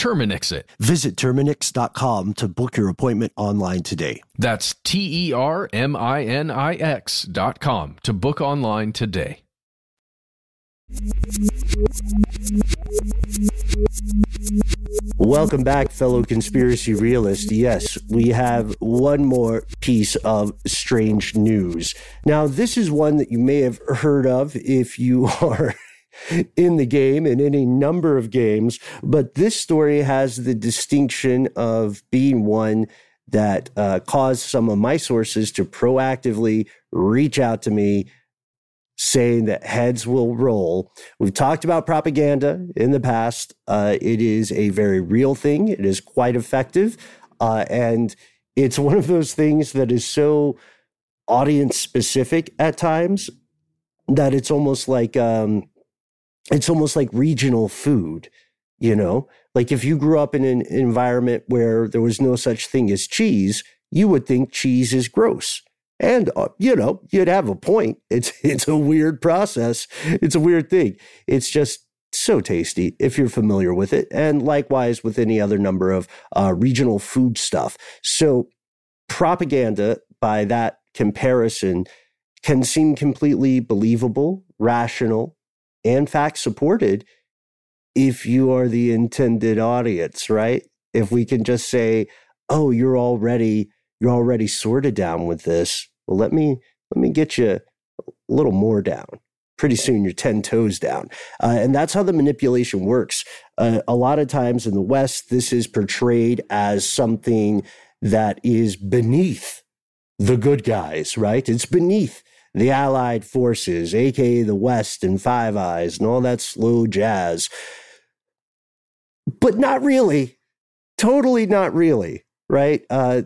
Terminix it. Visit Terminix.com to book your appointment online today. That's T E R M I N I X dot com to book online today. Welcome back, fellow conspiracy realists. Yes, we have one more piece of strange news. Now, this is one that you may have heard of if you are in the game in any number of games, but this story has the distinction of being one that uh, caused some of my sources to proactively reach out to me saying that heads will roll. We've talked about propaganda in the past. Uh, it is a very real thing, it is quite effective. Uh, and it's one of those things that is so audience specific at times that it's almost like um, it's almost like regional food, you know? Like if you grew up in an environment where there was no such thing as cheese, you would think cheese is gross. And uh, you know, you'd have a point. It's it's a weird process. It's a weird thing. It's just so tasty if you're familiar with it, and likewise with any other number of uh, regional food stuff. So propaganda, by that comparison, can seem completely believable, rational, and fact supported if you are the intended audience, right? If we can just say, "Oh, you're already you're already sorted down with this." Well, let me let me get you a little more down. Pretty soon, you're ten toes down, uh, and that's how the manipulation works. Uh, a lot of times in the West, this is portrayed as something that is beneath the good guys, right? It's beneath the Allied forces, aka the West and Five Eyes, and all that slow jazz. But not really. Totally not really, right? Uh,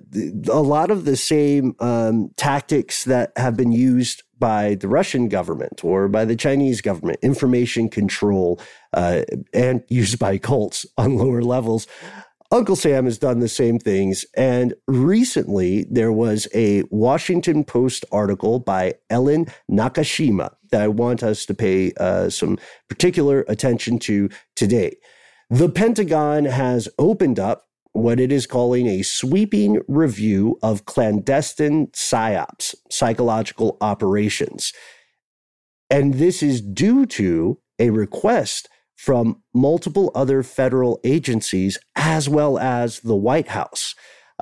a lot of the same um, tactics that have been used by the Russian government or by the Chinese government, information control, uh, and used by cults on lower levels, Uncle Sam has done the same things. And recently, there was a Washington Post article by Ellen Nakashima that I want us to pay uh, some particular attention to today. The Pentagon has opened up what it is calling a sweeping review of clandestine PSYOPs, psychological operations. And this is due to a request from multiple other federal agencies as well as the White House.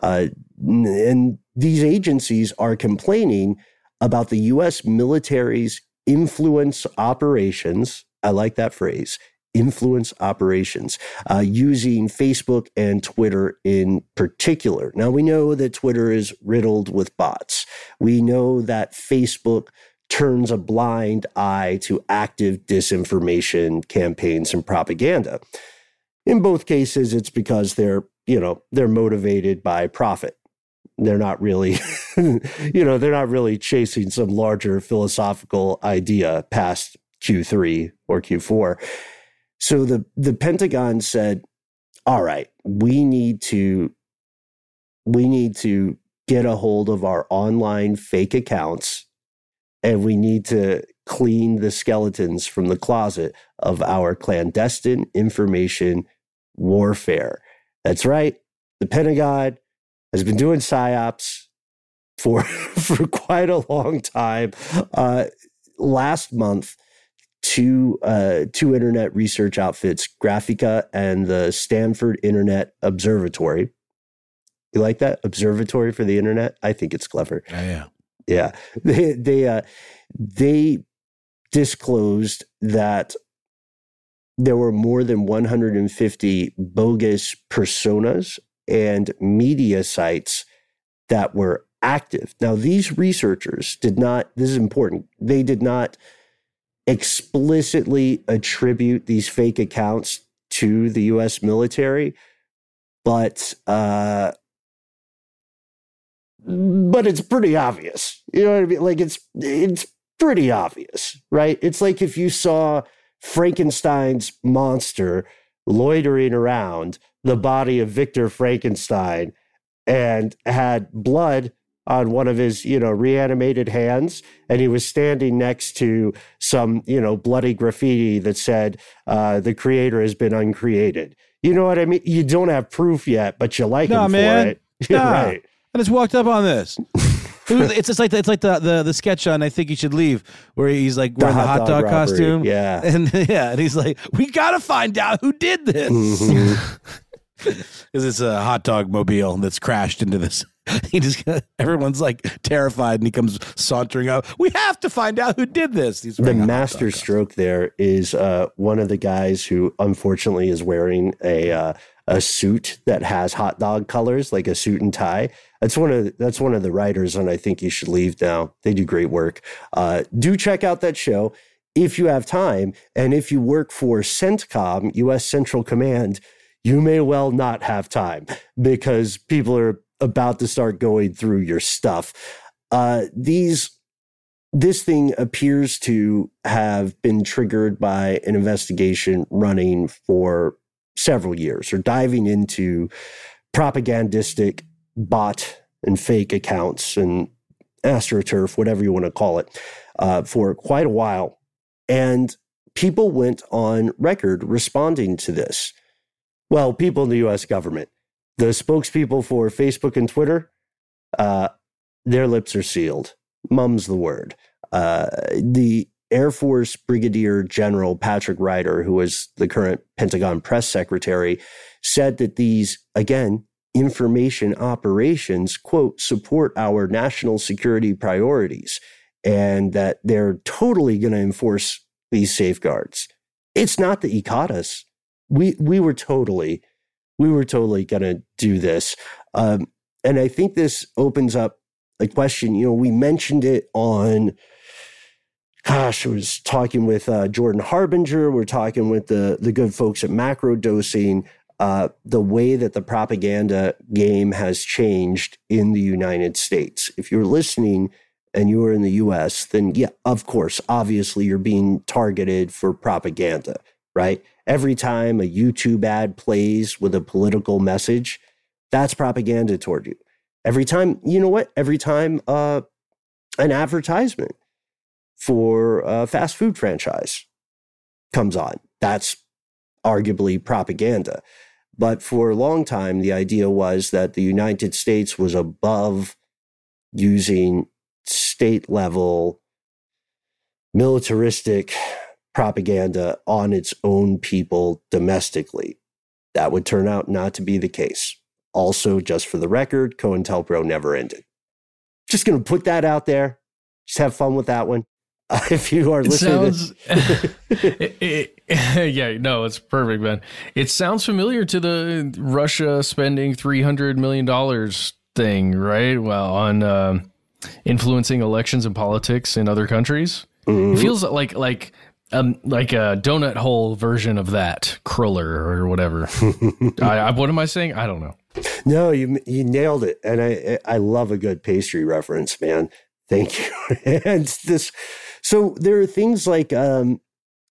Uh, and these agencies are complaining about the U.S. military's influence operations. I like that phrase influence operations uh, using Facebook and Twitter in particular. Now, we know that Twitter is riddled with bots. We know that Facebook turns a blind eye to active disinformation campaigns and propaganda. In both cases, it's because they're, you know, they're motivated by profit. They're not really, you know, they're not really chasing some larger philosophical idea past Q3 or Q4. So the, the Pentagon said, all right, we need to we need to get a hold of our online fake accounts and we need to clean the skeletons from the closet of our clandestine information warfare. That's right. The Pentagon has been doing psyops for for quite a long time. Uh, last month, two uh, two internet research outfits, Graphika and the Stanford Internet Observatory. You like that observatory for the internet? I think it's clever. Oh, yeah. Yeah, they they uh, they disclosed that there were more than 150 bogus personas and media sites that were active. Now, these researchers did not, this is important, they did not explicitly attribute these fake accounts to the US military, but uh, but it's pretty obvious. You know what I mean? Like it's it's pretty obvious, right? It's like if you saw Frankenstein's monster loitering around the body of Victor Frankenstein and had blood on one of his, you know, reanimated hands, and he was standing next to some, you know, bloody graffiti that said, uh, "The creator has been uncreated." You know what I mean? You don't have proof yet, but you like No, him man. for it. Nah. right. I just walked up on this. It's just like the, it's like the, the the sketch on I think you should leave where he's like wearing the, hot dog robbery, costume. yeah. and yeah, and he's like, we gotta find out who did this Mhm. because it's a hot dog mobile that's crashed into this. He just everyone's like terrified, and he comes sauntering up. We have to find out who did this. He's the wearing a hot master stroke there is uh, one of the guys who unfortunately is wearing a uh, a suit that has hot dog colors, like a suit and tie. That's one of that's one of the writers, and I think you should leave now. They do great work. Uh, do check out that show if you have time, and if you work for CENTCOM, U.S. Central Command, you may well not have time because people are about to start going through your stuff. Uh, these this thing appears to have been triggered by an investigation running for several years or diving into propagandistic bot and fake accounts and astroturf, whatever you want to call it, uh, for quite a while. And people went on record responding to this. Well, people in the US government, the spokespeople for Facebook and Twitter, uh, their lips are sealed. Mum's the word. Uh, the Air Force Brigadier General Patrick Ryder, who was the current Pentagon press secretary, said that these, again, information operations, quote, support our national security priorities and that they're totally going to enforce these safeguards. It's not that he caught us. We, we were totally, we were totally going to do this. Um, and I think this opens up a question. You know, we mentioned it on, gosh, I was talking with uh, Jordan Harbinger. We're talking with the the good folks at Macro Dosing. Uh, the way that the propaganda game has changed in the United States. If you're listening and you are in the U.S., then yeah, of course, obviously you're being targeted for propaganda, right? Every time a YouTube ad plays with a political message, that's propaganda toward you. Every time, you know what? Every time uh, an advertisement for a fast food franchise comes on, that's arguably propaganda. But for a long time, the idea was that the United States was above using state level militaristic propaganda on its own people domestically. That would turn out not to be the case. Also, just for the record, COINTELPRO never ended. Just going to put that out there. Just have fun with that one. Uh, if you are It listening, sounds to, it, it, yeah, no, it's perfect, man. It sounds familiar to the Russia spending three hundred million dollars thing, right? Well, on uh, influencing elections and politics in other countries. Mm-hmm. It feels like like um like a donut hole version of that cruller or whatever. I, I, what am I saying? I don't know. No, you you nailed it, and I I love a good pastry reference, man. Thank you. and this, so there are things like um,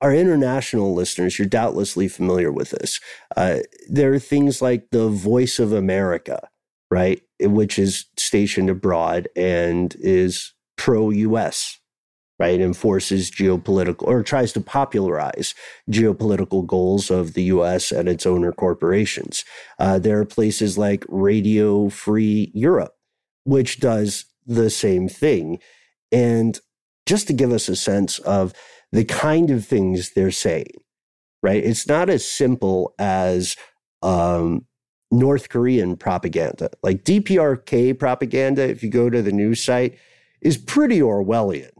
our international listeners. You're doubtlessly familiar with this. Uh, there are things like the Voice of America, right, which is stationed abroad and is pro U.S right, enforces geopolitical or tries to popularize geopolitical goals of the US and its owner corporations. Uh, there are places like Radio Free Europe, which does the same thing. And just to give us a sense of the kind of things they're saying, right? It's not as simple as um, North Korean propaganda. Like DPRK propaganda, if you go to the news site, is pretty Orwellian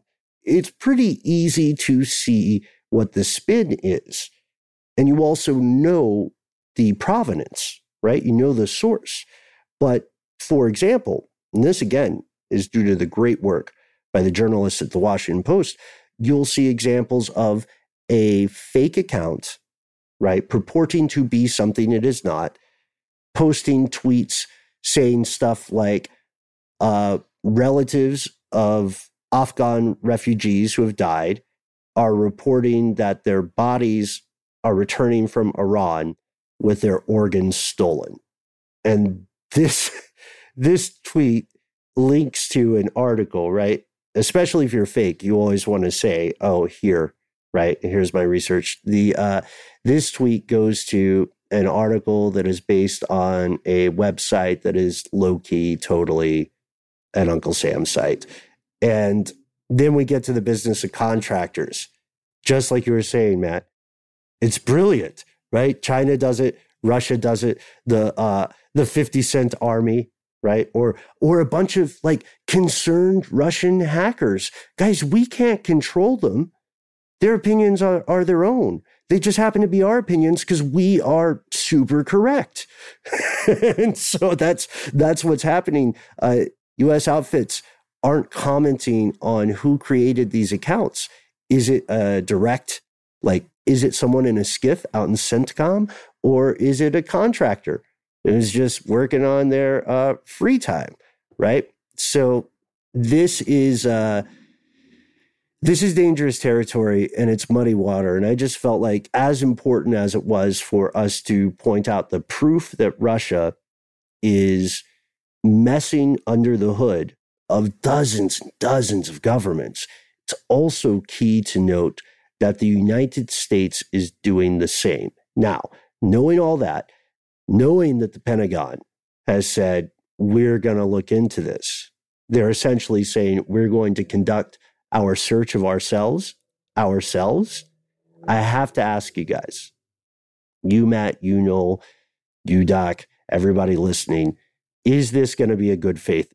it's pretty easy to see what the spin is. And you also know the provenance, right? You know the source. But for example, and this again is due to the great work by the journalists at the Washington Post, you'll see examples of a fake account, right, purporting to be something it is not, posting tweets saying stuff like uh, relatives of Afghan refugees who have died are reporting that their bodies are returning from Iran with their organs stolen. And this this tweet links to an article, right? Especially if you're fake, you always want to say, "Oh, here, right? Here's my research." The uh, this tweet goes to an article that is based on a website that is low key, totally an Uncle Sam site. And then we get to the business of contractors. Just like you were saying, Matt, it's brilliant, right? China does it, Russia does it, the uh, the 50 cent army, right? Or or a bunch of like concerned Russian hackers. Guys, we can't control them. Their opinions are, are their own. They just happen to be our opinions because we are super correct. and so that's that's what's happening. Uh, U.S. outfits aren't commenting on who created these accounts. Is it a direct, like, is it someone in a SCIF out in CENTCOM, or is it a contractor who's just working on their uh, free time, right? So this is uh, this is dangerous territory and it's muddy water. And I just felt like, as important as it was for us to point out the proof that Russia is messing under the hood of dozens and dozens of governments. It's also key to note that the United States is doing the same. Now, knowing all that, knowing that the Pentagon has said, we're going to look into this, they're essentially saying, we're going to conduct our search of ourselves, ourselves. I have to ask you guys, you, Matt, you, Noel, you, Doc, everybody listening, is this going to be a good faith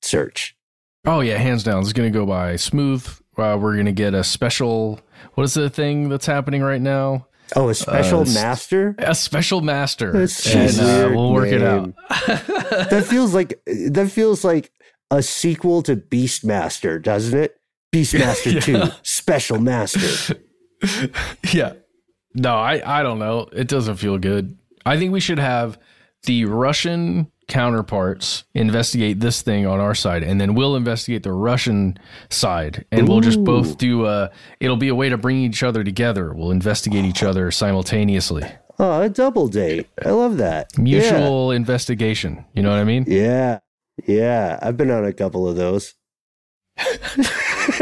search. Oh yeah, hands down. It's going to go by smooth. Uh, we're going to get a special. What is the thing that's happening right now? Oh, a special uh, master. A special master, and uh, we'll work name. it out. that feels like that feels like a sequel to Beastmaster, doesn't it? Beastmaster yeah. Two, Special Master. yeah. No, I I don't know. It doesn't feel good. I think we should have the Russian counterparts investigate this thing on our side and then we'll investigate the Russian side and Ooh. we'll just both do a it'll be a way to bring each other together. We'll investigate each other simultaneously. Oh, a double date. I love that. Mutual yeah. investigation. You know what I mean? Yeah. Yeah. I've been on a couple of those.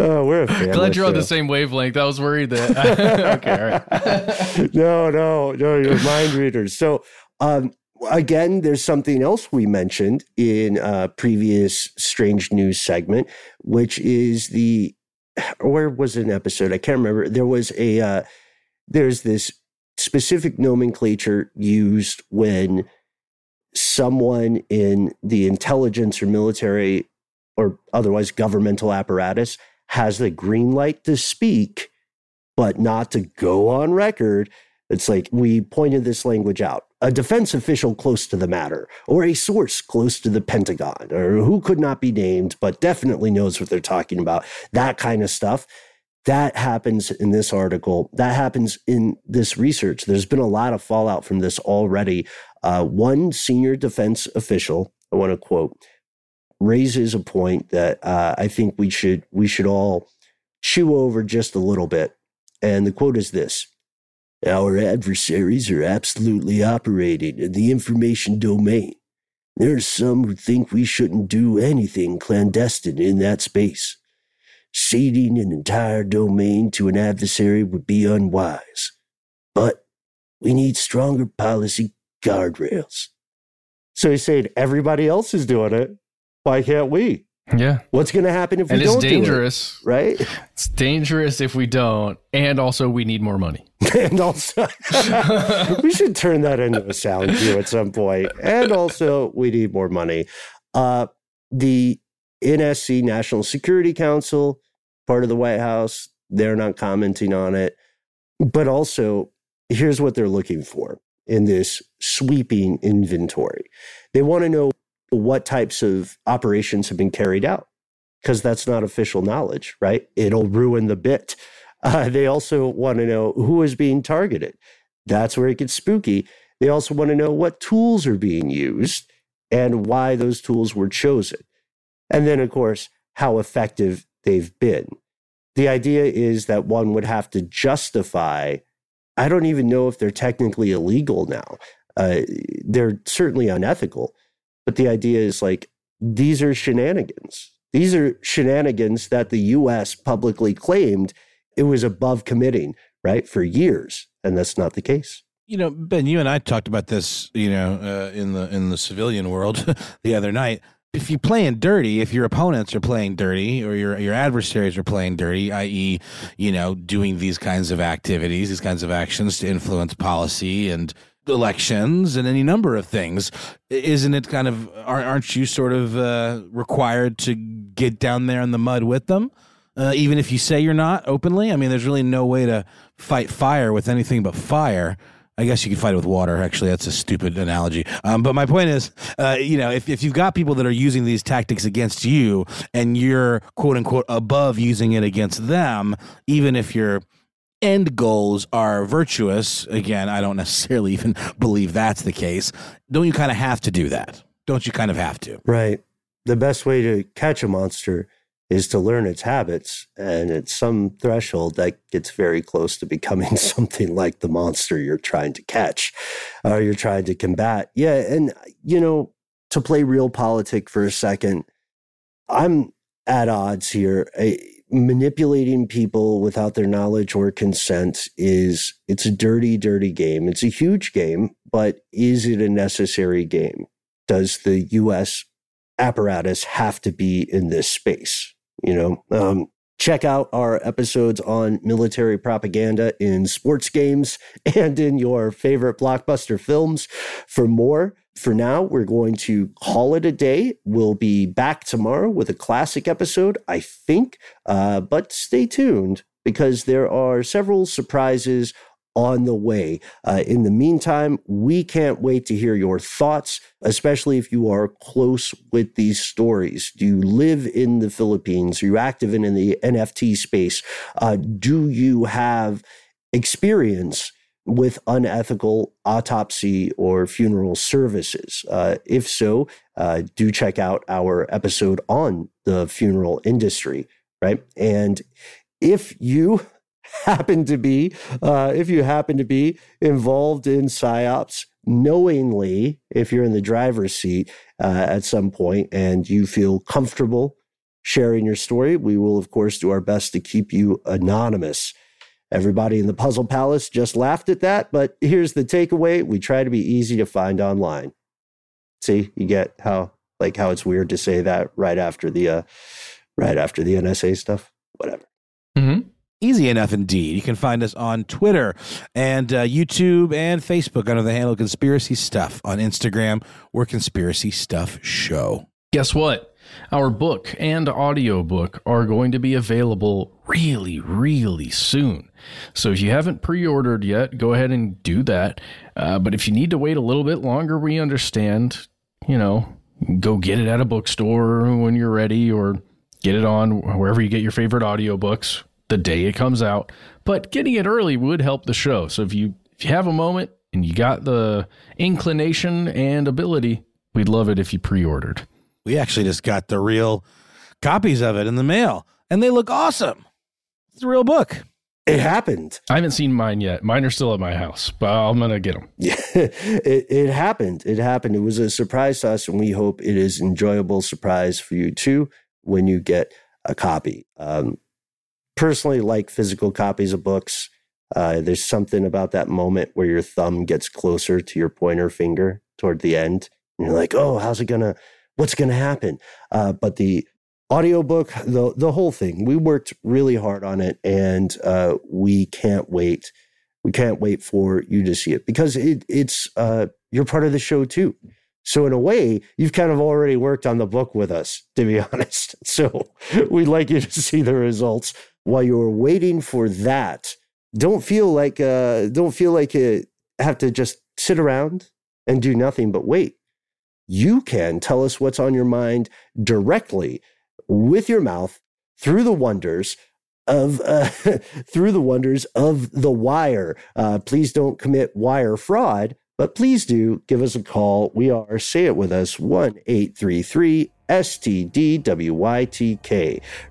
oh, we're Glad you're show. on the same wavelength. I was worried that. okay, all right. no, no, no. You're mind readers. So, um, again, there's something else we mentioned in a previous strange news segment, which is the where was it an episode? I can't remember. There was a uh, there's this specific nomenclature used when someone in the intelligence or military or otherwise governmental apparatus has the green light to speak, but not to go on record. It's like we pointed this language out. A defense official close to the matter, or a source close to the Pentagon, or who could not be named, but definitely knows what they're talking about. That kind of stuff. That happens in this article. That happens in this research. There's been a lot of fallout from this already. Uh, one senior defense official, I want to quote, raises a point that uh, I think we should we should all chew over just a little bit. And the quote is this: "Our adversaries are absolutely operating in the information domain. There are some who think we shouldn't do anything clandestine in that space. Ceding an entire domain to an adversary would be unwise. But we need stronger policy guardrails." So he's saying everybody else is doing it. Why can't we? Yeah. What's going to happen if and we don't It's dangerous, do it? Right? It's dangerous if we don't, and also we need more money. and also, we should turn that into a sound cue at some point. And also, we need more money. Uh, the NSC, National Security Council, part of the White House, they're not commenting on it. But also, here's what they're looking for in this sweeping inventory. They want to know what types of operations have been carried out because that's not official knowledge, right? It'll ruin the bit. Uh, they also want to know who is being targeted. That's where it gets spooky. They also want to know what tools are being used and why those tools were chosen. And then, of course, how effective they've been. The idea is that one would have to justify, I don't even know if they're technically illegal now. Uh, they're certainly unethical. But the idea is like, these are shenanigans. These are shenanigans that the US publicly claimed it was above committing, right, for years. And that's not the case. You know, Ben, you and I talked about this, you know, uh, in the in the civilian world the other night. If you're playing dirty, if your opponents are playing dirty or your your adversaries are playing dirty, i.e., you know, doing these kinds of activities, these kinds of actions to influence policy and elections and any number of things isn't it kind of aren't you sort of uh, required to get down there in the mud with them? Uh, even if you say you're not openly? I mean there's really no way to fight fire with anything but fire I guess you could fight it with water. Actually, that's a stupid analogy. Um, but my point is, uh, you know, if, if you've got people that are using these tactics against you and you're quote unquote above using it against them, even if you're end goals are virtuous, again, I don't necessarily even believe that's the case. Don't you kind of have to do that? Don't you kind of have to? Right. The best way to catch a monster is to learn its habits. And at some threshold, that gets very close to becoming something like the monster you're trying to catch or you're trying to combat. Yeah. And, you know, to play realpolitik for a second, I'm at odds here. I, manipulating people without their knowledge or consent is it's a dirty dirty game it's a huge game but is it a necessary game does the us apparatus have to be in this space you know um, check out our episodes on military propaganda in sports games and in your favorite blockbuster films for more for now, we're going to call it a day. We'll be back tomorrow with a classic episode, I think. Uh, but stay tuned because there are several surprises on the way. Uh, in the meantime, we can't wait to hear your thoughts, especially if you are close with these stories. Do you live in the Philippines? Are you active in, in the NFT space? Uh, do you have experience? with unethical autopsy or funeral services? Uh, if so, uh, do check out our episode on the funeral industry, right? And if you happen to be, uh, if you happen to be involved in psyops knowingly, if you're in the driver's seat uh, at some point and you feel comfortable sharing your story, we will, of course, do our best to keep you anonymous. Everybody in the Puzzle Palace just laughed at that, but here's the takeaway. We try to be easy to find online. See, you get how like how it's weird to say that right after the uh right after the NSA stuff. Whatever. Mm-hmm. Easy enough indeed. You can find us on Twitter and uh, YouTube and Facebook under the handle Conspiracy Stuff. On Instagram, we're Conspiracy Stuff Show. Guess what? Our book and audiobook are going to be available really, really soon. So if you haven't pre ordered yet, go ahead and do that. Uh, but if you need to wait a little bit longer, we understand. You know, go get it at a bookstore when you're ready or get it on wherever you get your favorite audiobooks the day it comes out. But getting it early would help the show. So if you if you have a moment and you got the inclination and ability, we'd love it if you pre-ordered. We actually just got the real copies of it in the mail, and they look awesome. It's a real book. It happened. I haven't seen mine yet. Mine are still at my house, but I'm gonna get them. Yeah, it, it happened. It happened. It was a surprise to us, and we hope it is enjoyable surprise for you too when you get a copy. Um, personally, like physical copies of books. Uh, there's something about that moment where your thumb gets closer to your pointer finger toward the end, and you're like, "Oh, how's it gonna? What's gonna happen?" Uh, but the audiobook the the whole thing we worked really hard on it and uh, we can't wait we can't wait for you to see it because it, it's uh, you're part of the show too so in a way you've kind of already worked on the book with us to be honest so we'd like you to see the results while you're waiting for that don't feel like uh, don't feel like you have to just sit around and do nothing but wait you can tell us what's on your mind directly with your mouth through the wonders of uh, through the wonders of the wire. Uh, please don't commit wire fraud, but please do give us a call. We are say it with us one eight three three STDWYTK.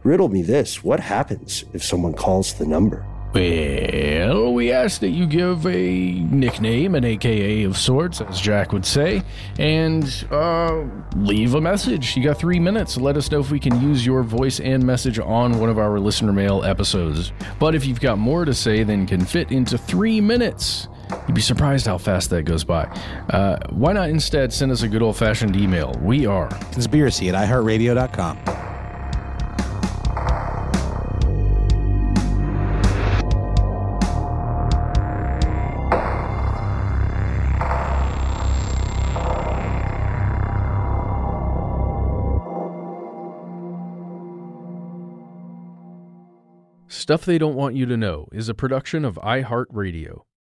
Riddle me this: What happens if someone calls the number? Well, we ask that you give a nickname, an AKA of sorts, as Jack would say, and uh, leave a message. You got three minutes. Let us know if we can use your voice and message on one of our listener mail episodes. But if you've got more to say than can fit into three minutes, You'd be surprised how fast that goes by. Uh, why not instead send us a good old fashioned email? We are conspiracy at iheartradio.com. Stuff They Don't Want You to Know is a production of iHeartRadio.